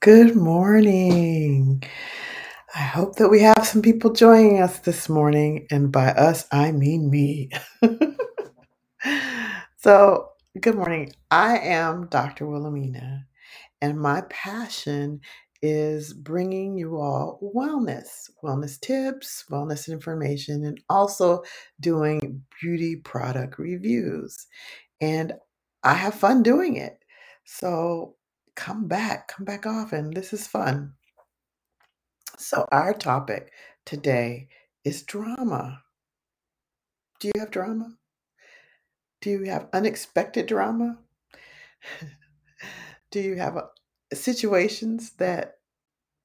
Good morning. I hope that we have some people joining us this morning, and by us, I mean me. so, good morning. I am Dr. Wilhelmina, and my passion is bringing you all wellness, wellness tips, wellness information, and also doing beauty product reviews. And I have fun doing it. So, come back, come back often. This is fun. So, our topic today is drama. Do you have drama? Do you have unexpected drama? Do you have uh, situations that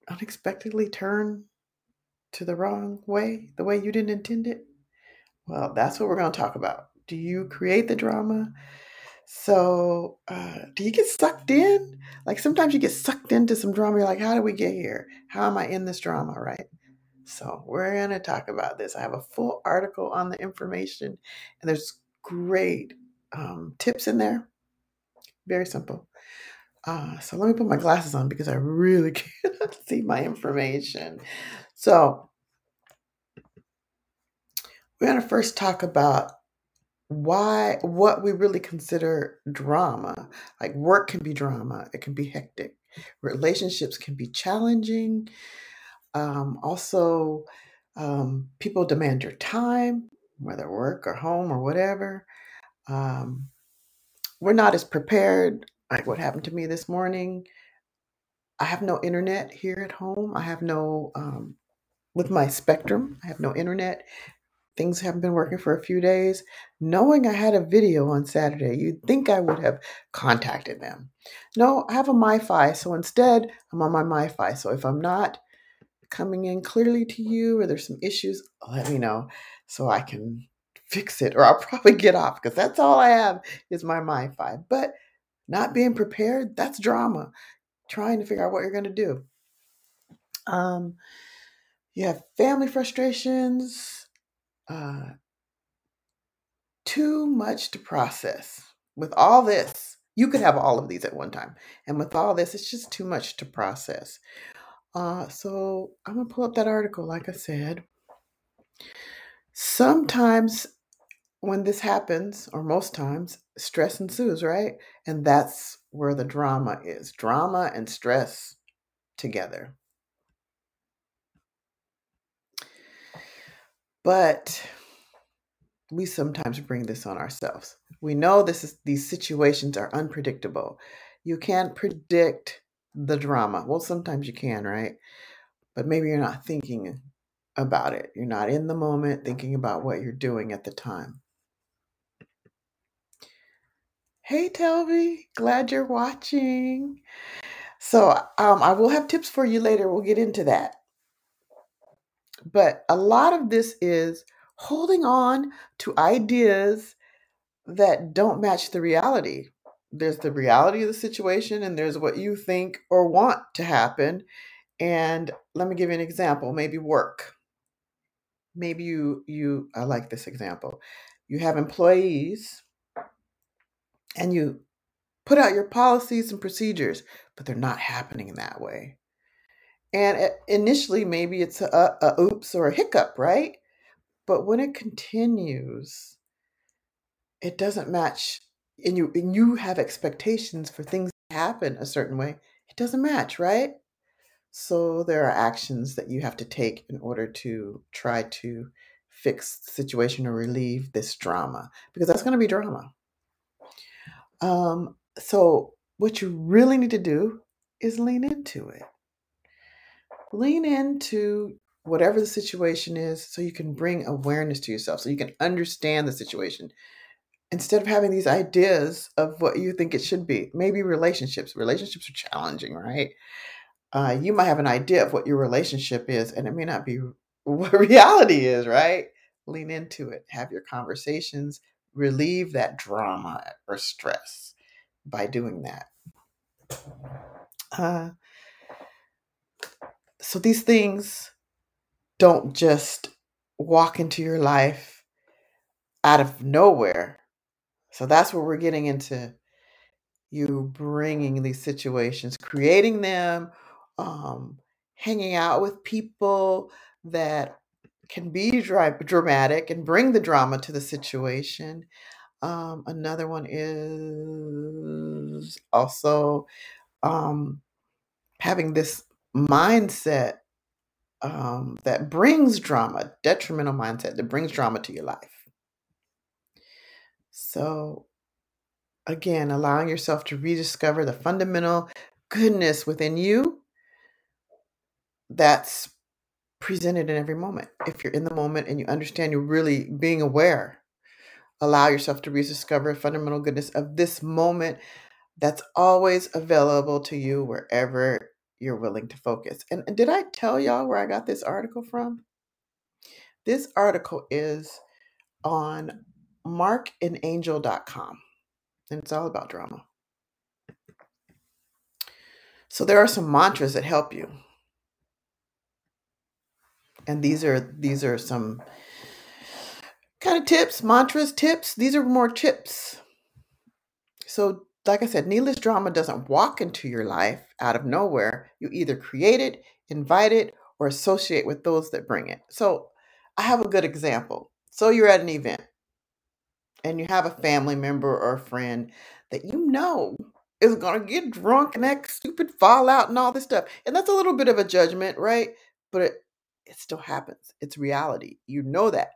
unexpectedly turn to the wrong way, the way you didn't intend it? Well, that's what we're going to talk about. Do you create the drama? So, uh, do you get sucked in? Like sometimes you get sucked into some drama. You're like, how did we get here? How am I in this drama, right? So, we're going to talk about this. I have a full article on the information, and there's great um, tips in there. Very simple. Uh, so, let me put my glasses on because I really can't see my information. So, we're going to first talk about why what we really consider drama like work can be drama it can be hectic relationships can be challenging um, also um, people demand your time whether work or home or whatever um, we're not as prepared like what happened to me this morning. I have no internet here at home i have no um, with my spectrum i have no internet Things haven't been working for a few days. Knowing I had a video on Saturday, you'd think I would have contacted them. No, I have a MiFi, so instead I'm on my MiFi. So if I'm not coming in clearly to you or there's some issues, let me know so I can fix it or I'll probably get off because that's all I have is my MiFi. But not being prepared, that's drama. Trying to figure out what you're going to do. Um, you have family frustrations. Uh, too much to process. With all this, you could have all of these at one time. And with all this, it's just too much to process. Uh, so I'm going to pull up that article, like I said. Sometimes when this happens, or most times, stress ensues, right? And that's where the drama is drama and stress together. But we sometimes bring this on ourselves. We know this is these situations are unpredictable. You can't predict the drama. Well, sometimes you can, right? But maybe you're not thinking about it. You're not in the moment thinking about what you're doing at the time. Hey, Telby, glad you're watching. So, um, I will have tips for you later. We'll get into that. But a lot of this is holding on to ideas that don't match the reality. There's the reality of the situation, and there's what you think or want to happen. And let me give you an example. Maybe work. Maybe you you I like this example. You have employees and you put out your policies and procedures, but they're not happening in that way. And uh, initially, maybe it's a, a oops or a hiccup, right? But when it continues, it doesn't match, and you and you have expectations for things to happen a certain way. It doesn't match, right? So there are actions that you have to take in order to try to fix the situation or relieve this drama, because that's going to be drama. Um, so what you really need to do is lean into it. Lean into whatever the situation is so you can bring awareness to yourself, so you can understand the situation. Instead of having these ideas of what you think it should be, maybe relationships. Relationships are challenging, right? Uh, you might have an idea of what your relationship is, and it may not be what reality is, right? Lean into it. Have your conversations. Relieve that drama or stress by doing that. Uh, so these things don't just walk into your life out of nowhere. So that's where we're getting into you bringing these situations, creating them, um, hanging out with people that can be dra- dramatic and bring the drama to the situation. Um, another one is also um, having this mindset um, that brings drama, detrimental mindset that brings drama to your life. So, again, allowing yourself to rediscover the fundamental goodness within you that's presented in every moment. If you're in the moment and you understand you're really being aware, allow yourself to rediscover fundamental goodness of this moment that's always available to you wherever you're willing to focus. And, and did I tell y'all where I got this article from? This article is on markandangel.com, and it's all about drama. So there are some mantras that help you. And these are these are some kind of tips, mantras, tips. These are more tips. So like I said, needless drama doesn't walk into your life out of nowhere. You either create it, invite it, or associate with those that bring it. So I have a good example. So you're at an event and you have a family member or a friend that you know is going to get drunk and act stupid, fall out, and all this stuff. And that's a little bit of a judgment, right? But it, it still happens. It's reality. You know that.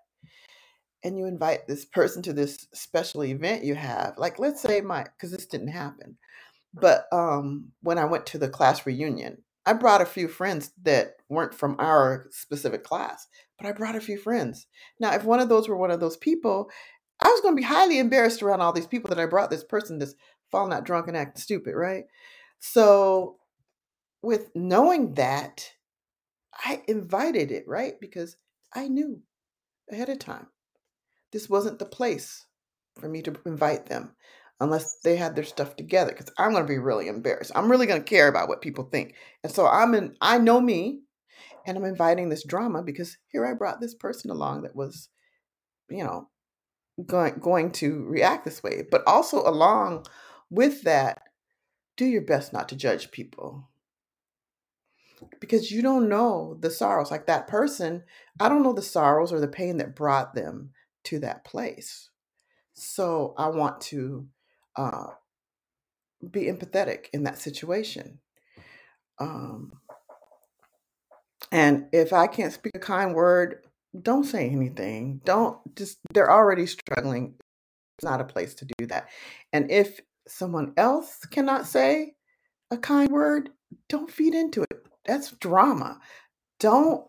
And you invite this person to this special event you have. Like, let's say my, because this didn't happen. But um, when I went to the class reunion, I brought a few friends that weren't from our specific class, but I brought a few friends. Now, if one of those were one of those people, I was going to be highly embarrassed around all these people that I brought this person that's falling out drunk and acting stupid, right? So, with knowing that, I invited it, right? Because I knew ahead of time this wasn't the place for me to invite them unless they had their stuff together because I'm going to be really embarrassed. I'm really going to care about what people think. And so I'm in I know me and I'm inviting this drama because here I brought this person along that was you know going going to react this way. But also along with that, do your best not to judge people because you don't know the sorrows like that person i don't know the sorrows or the pain that brought them to that place. So i want to uh, be empathetic in that situation. Um, and if i can't speak a kind word don't say anything. Don't just they're already struggling. It's not a place to do that. And if someone else cannot say a kind word don't feed into it. That's drama. Don't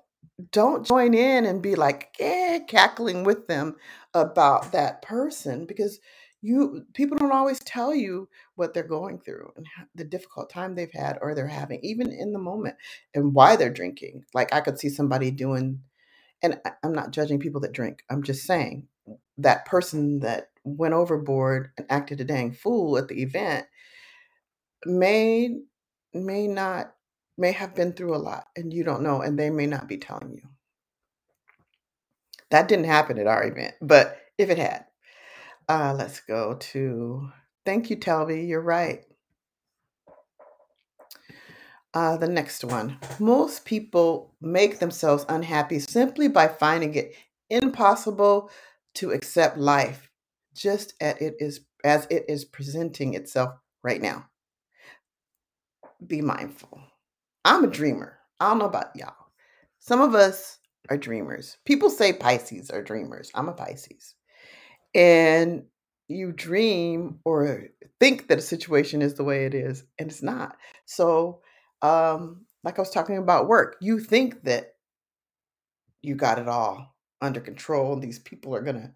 don't join in and be like eh, cackling with them about that person because you people don't always tell you what they're going through and the difficult time they've had or they're having even in the moment and why they're drinking. Like i could see somebody doing and i'm not judging people that drink i'm just saying that person that went overboard and acted a dang fool at the event may may not may have been through a lot and you don't know and they may not be telling you. That didn't happen at our event but if it had uh let's go to thank you telby you're right. Uh the next one most people make themselves unhappy simply by finding it impossible to accept life just as it is as it is presenting itself right now. Be mindful I'm a dreamer. I don't know about y'all. Some of us are dreamers. People say Pisces are dreamers. I'm a Pisces. And you dream or think that a situation is the way it is, and it's not. So, um, like I was talking about work, you think that you got it all under control and these people are going to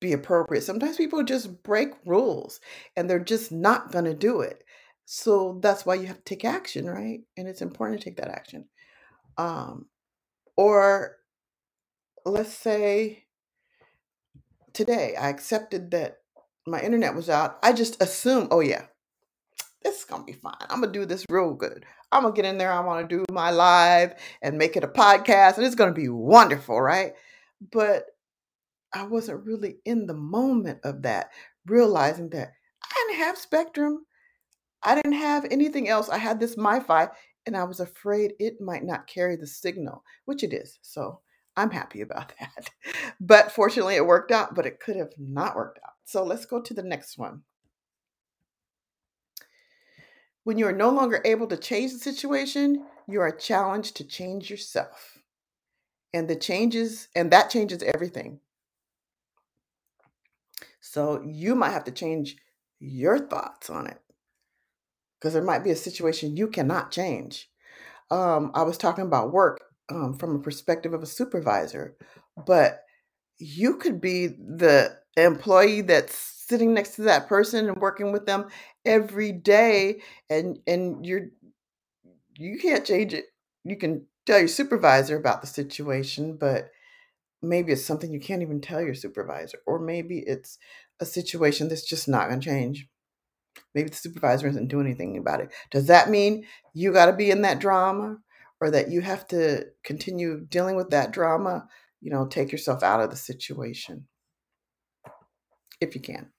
be appropriate. Sometimes people just break rules and they're just not going to do it. So that's why you have to take action, right? And it's important to take that action. Um, or let's say today I accepted that my internet was out. I just assumed, oh yeah, this is gonna be fine. I'm gonna do this real good. I'm gonna get in there. I'm gonna do my live and make it a podcast, and it's gonna be wonderful, right? But I wasn't really in the moment of that, realizing that I didn't have Spectrum. I didn't have anything else. I had this MiFi. and I was afraid it might not carry the signal, which it is. So I'm happy about that. But fortunately, it worked out, but it could have not worked out. So let's go to the next one. When you are no longer able to change the situation, you are challenged to change yourself. And the changes, and that changes everything. So you might have to change your thoughts on it because there might be a situation you cannot change. Um, I was talking about work um, from a perspective of a supervisor, but you could be the employee that's sitting next to that person and working with them every day, and and you're you can't change it. You can tell your supervisor about the situation, but maybe it's something you can't even tell your supervisor, or maybe it's a situation that's just not going to change. Maybe the supervisor isn't doing anything about it. Does that mean you got to be in that drama or that you have to continue dealing with that drama? You know, take yourself out of the situation if you can.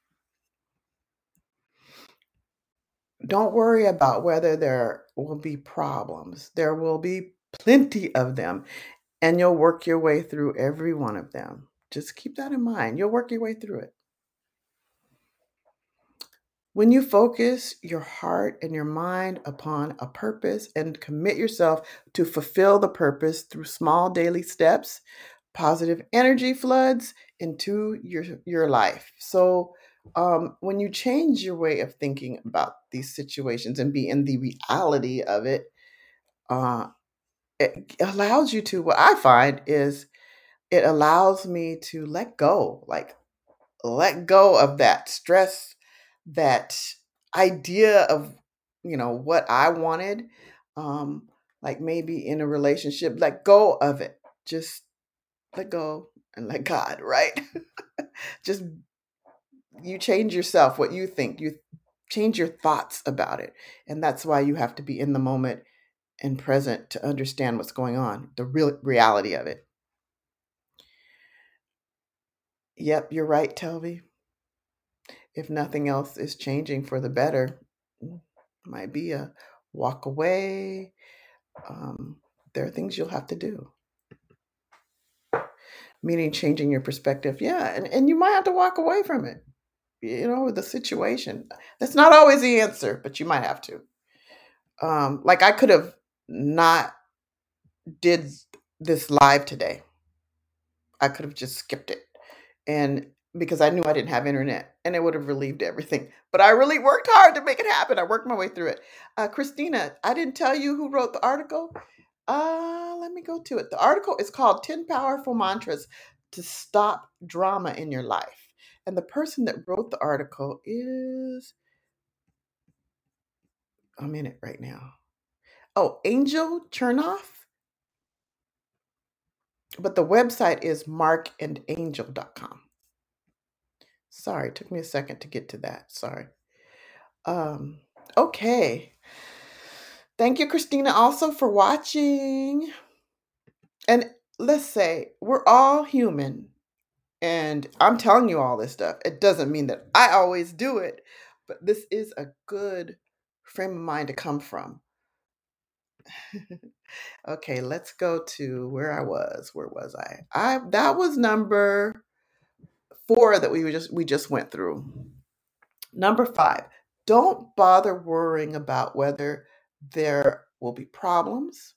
Don't worry about whether there will be problems. There will be plenty of them, and you'll work your way through every one of them. Just keep that in mind. You'll work your way through it. When you focus your heart and your mind upon a purpose and commit yourself to fulfill the purpose through small daily steps, positive energy floods into your your life. So um, when you change your way of thinking about these situations and be in the reality of it, uh, it allows you to. What I find is it allows me to let go, like let go of that stress, that idea of you know what I wanted. Um, like maybe in a relationship, let go of it. Just let go and let God, right? Just you change yourself, what you think. You change your thoughts about it. And that's why you have to be in the moment and present to understand what's going on, the real reality of it. Yep, you're right, Telby. If nothing else is changing for the better, might be a walk away. Um, there are things you'll have to do. Meaning changing your perspective. Yeah, and, and you might have to walk away from it. You know, the situation. That's not always the answer, but you might have to. Um, like I could have not did this live today. I could have just skipped it. And because I knew I didn't have internet and it would have relieved everything. But I really worked hard to make it happen. I worked my way through it. Uh, Christina, I didn't tell you who wrote the article. Uh, let me go to it. The article is called 10 Powerful Mantras to Stop Drama in Your Life. And the person that wrote the article is, I'm in it right now. Oh, Angel Chernoff. But the website is markandangel.com. Sorry, took me a second to get to that. Sorry. Um, okay. Thank you, Christina, also for watching. And let's say we're all human. And I'm telling you all this stuff. It doesn't mean that I always do it, but this is a good frame of mind to come from. okay, let's go to where I was. Where was I? I that was number 4 that we just we just went through. Number 5. Don't bother worrying about whether there will be problems.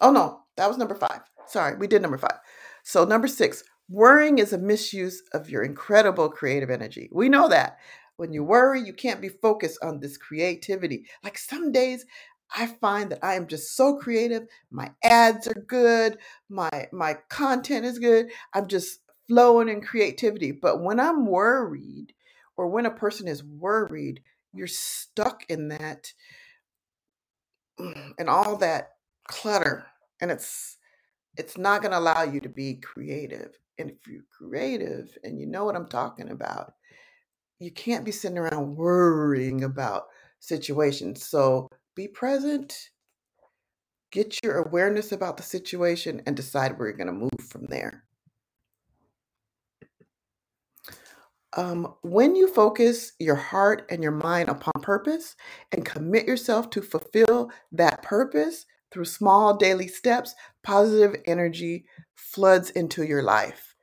Oh no, that was number 5. Sorry, we did number 5. So number 6, worrying is a misuse of your incredible creative energy. We know that. When you worry, you can't be focused on this creativity. Like some days I find that I am just so creative. My ads are good. My my content is good. I'm just flowing in creativity. But when I'm worried, or when a person is worried, you're stuck in that and all that clutter, and it's it's not going to allow you to be creative. And if you're creative and you know what I'm talking about, you can't be sitting around worrying about situations. So be present, get your awareness about the situation, and decide where you're going to move from there. Um, when you focus your heart and your mind upon purpose and commit yourself to fulfill that purpose through small daily steps, positive energy floods into your life.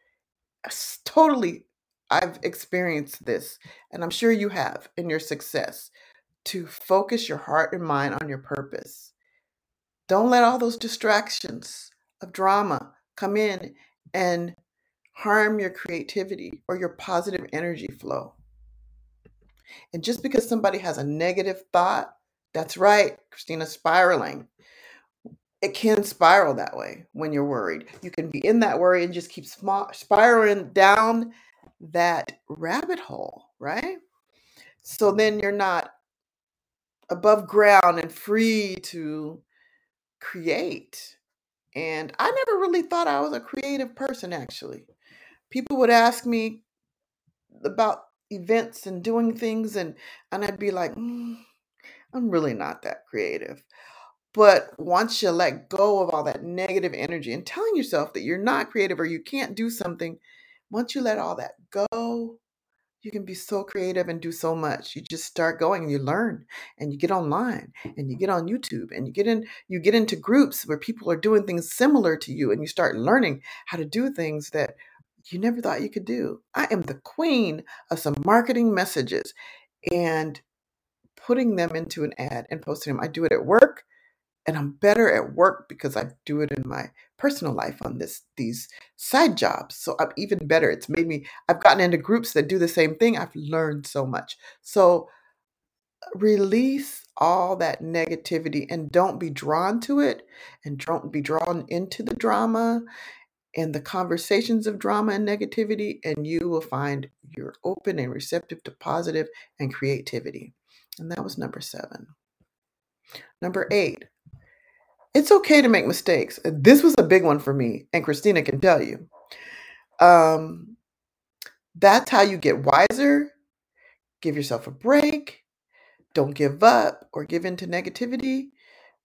S- Totally, I've experienced this, and I'm sure you have in your success to focus your heart and mind on your purpose. Don't let all those distractions of drama come in and harm your creativity or your positive energy flow. And just because somebody has a negative thought, that's right, Christina, spiraling. It can spiral that way when you're worried. You can be in that worry and just keep spiraling down that rabbit hole, right? So then you're not above ground and free to create. And I never really thought I was a creative person, actually. People would ask me about events and doing things, and, and I'd be like, "Mm, I'm really not that creative. But once you let go of all that negative energy and telling yourself that you're not creative or you can't do something, once you let all that go, you can be so creative and do so much. You just start going and you learn and you get online and you get on YouTube and you get in you get into groups where people are doing things similar to you and you start learning how to do things that you never thought you could do. I am the queen of some marketing messages and putting them into an ad and posting them. I do it at work and I'm better at work because I do it in my personal life on this these side jobs. So I'm even better. It's made me I've gotten into groups that do the same thing. I've learned so much. So release all that negativity and don't be drawn to it and don't be drawn into the drama and the conversations of drama and negativity and you will find you're open and receptive to positive and creativity. And that was number 7. Number 8 it's okay to make mistakes. This was a big one for me, and Christina can tell you. Um, that's how you get wiser. Give yourself a break. Don't give up or give in to negativity.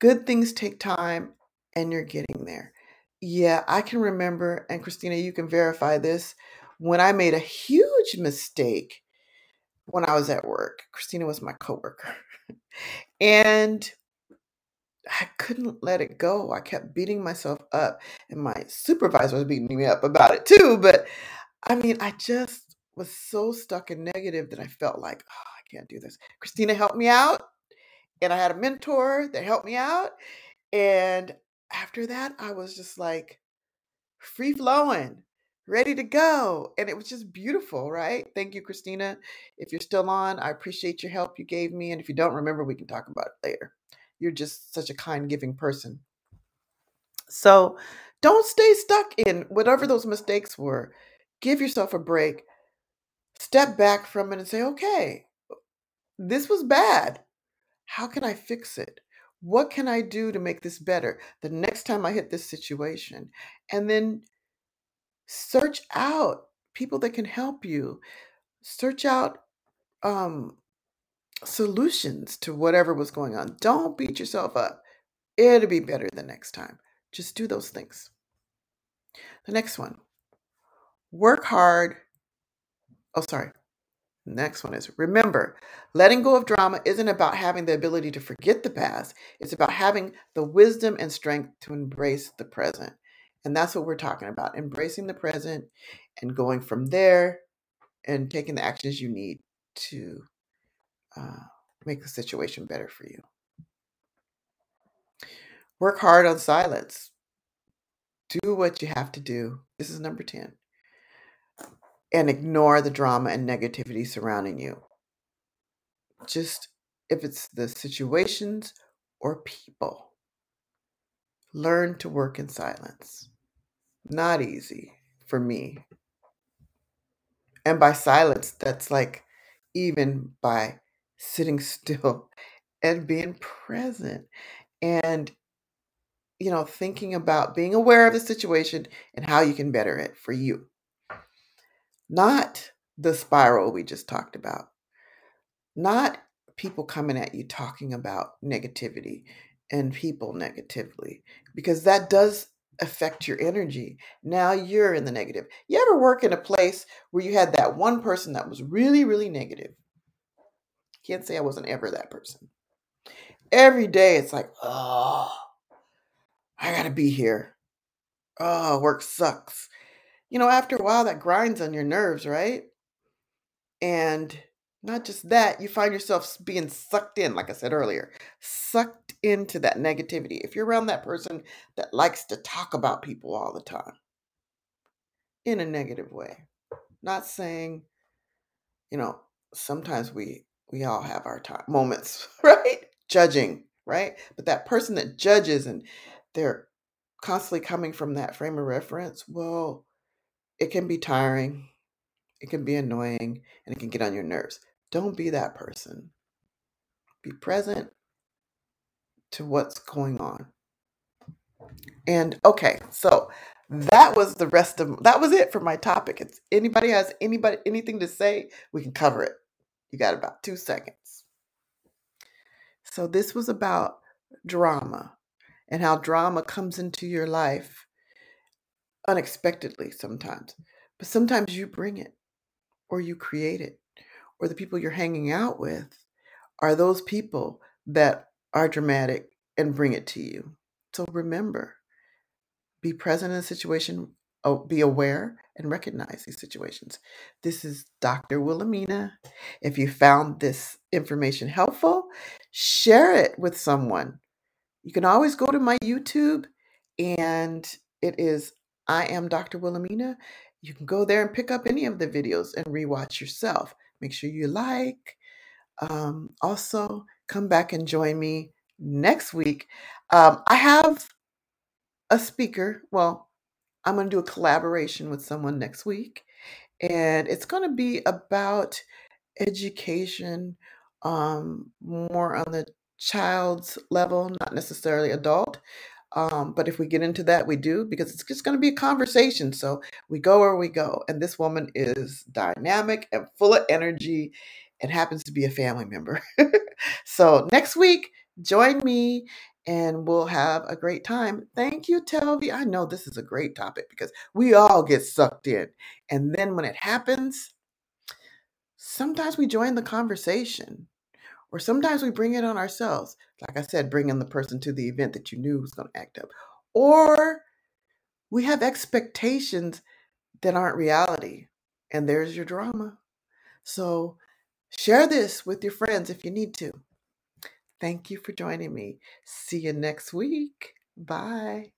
Good things take time, and you're getting there. Yeah, I can remember, and Christina, you can verify this, when I made a huge mistake when I was at work. Christina was my coworker. and I couldn't let it go. I kept beating myself up, and my supervisor was beating me up about it too. But I mean, I just was so stuck in negative that I felt like, oh, I can't do this. Christina helped me out, and I had a mentor that helped me out. And after that, I was just like free flowing, ready to go. And it was just beautiful, right? Thank you, Christina. If you're still on, I appreciate your help you gave me. And if you don't remember, we can talk about it later. You're just such a kind, giving person. So don't stay stuck in whatever those mistakes were. Give yourself a break. Step back from it and say, okay, this was bad. How can I fix it? What can I do to make this better the next time I hit this situation? And then search out people that can help you. Search out um, solutions to whatever was going on. Don't beat yourself up. It'll be better the next time. Just do those things. The next one work hard. Oh, sorry. Next one is remember, letting go of drama isn't about having the ability to forget the past. It's about having the wisdom and strength to embrace the present. And that's what we're talking about embracing the present and going from there and taking the actions you need to uh, make the situation better for you. Work hard on silence. Do what you have to do. This is number 10. And ignore the drama and negativity surrounding you. Just if it's the situations or people, learn to work in silence. Not easy for me. And by silence, that's like even by sitting still and being present and you know thinking about being aware of the situation and how you can better it for you not the spiral we just talked about not people coming at you talking about negativity and people negatively because that does affect your energy. Now you're in the negative. You ever work in a place where you had that one person that was really, really negative? Can't say I wasn't ever that person. Every day it's like, oh, I gotta be here. Oh, work sucks. You know, after a while that grinds on your nerves, right? And not just that, you find yourself being sucked in, like I said earlier, sucked into that negativity. If you're around that person that likes to talk about people all the time in a negative way, not saying, you know, sometimes we we all have our time moments, right? Judging, right? But that person that judges and they're constantly coming from that frame of reference, well, it can be tiring, it can be annoying, and it can get on your nerves. Don't be that person. Be present to what's going on. And okay, so that was the rest of that was it for my topic. It's anybody has anybody anything to say, we can cover it. You got about 2 seconds. So this was about drama and how drama comes into your life unexpectedly sometimes. But sometimes you bring it or you create it or the people you're hanging out with are those people that are dramatic and bring it to you. So remember, be present in a situation, oh, be aware and recognize these situations. This is Dr. Wilhelmina. If you found this information helpful, share it with someone. You can always go to my YouTube and it is I am Dr. Wilhelmina. You can go there and pick up any of the videos and rewatch yourself. Make sure you like. Um, also, come back and join me next week. Um, I have a speaker. Well, I'm going to do a collaboration with someone next week, and it's going to be about education, um, more on the child's level, not necessarily adult. Um, but if we get into that, we do because it's just going to be a conversation. So we go where we go. And this woman is dynamic and full of energy and happens to be a family member. so next week, join me and we'll have a great time. Thank you, Telby. I know this is a great topic because we all get sucked in. And then when it happens, sometimes we join the conversation or sometimes we bring it on ourselves. Like I said, bringing the person to the event that you knew was going to act up. Or we have expectations that aren't reality. And there's your drama. So share this with your friends if you need to. Thank you for joining me. See you next week. Bye.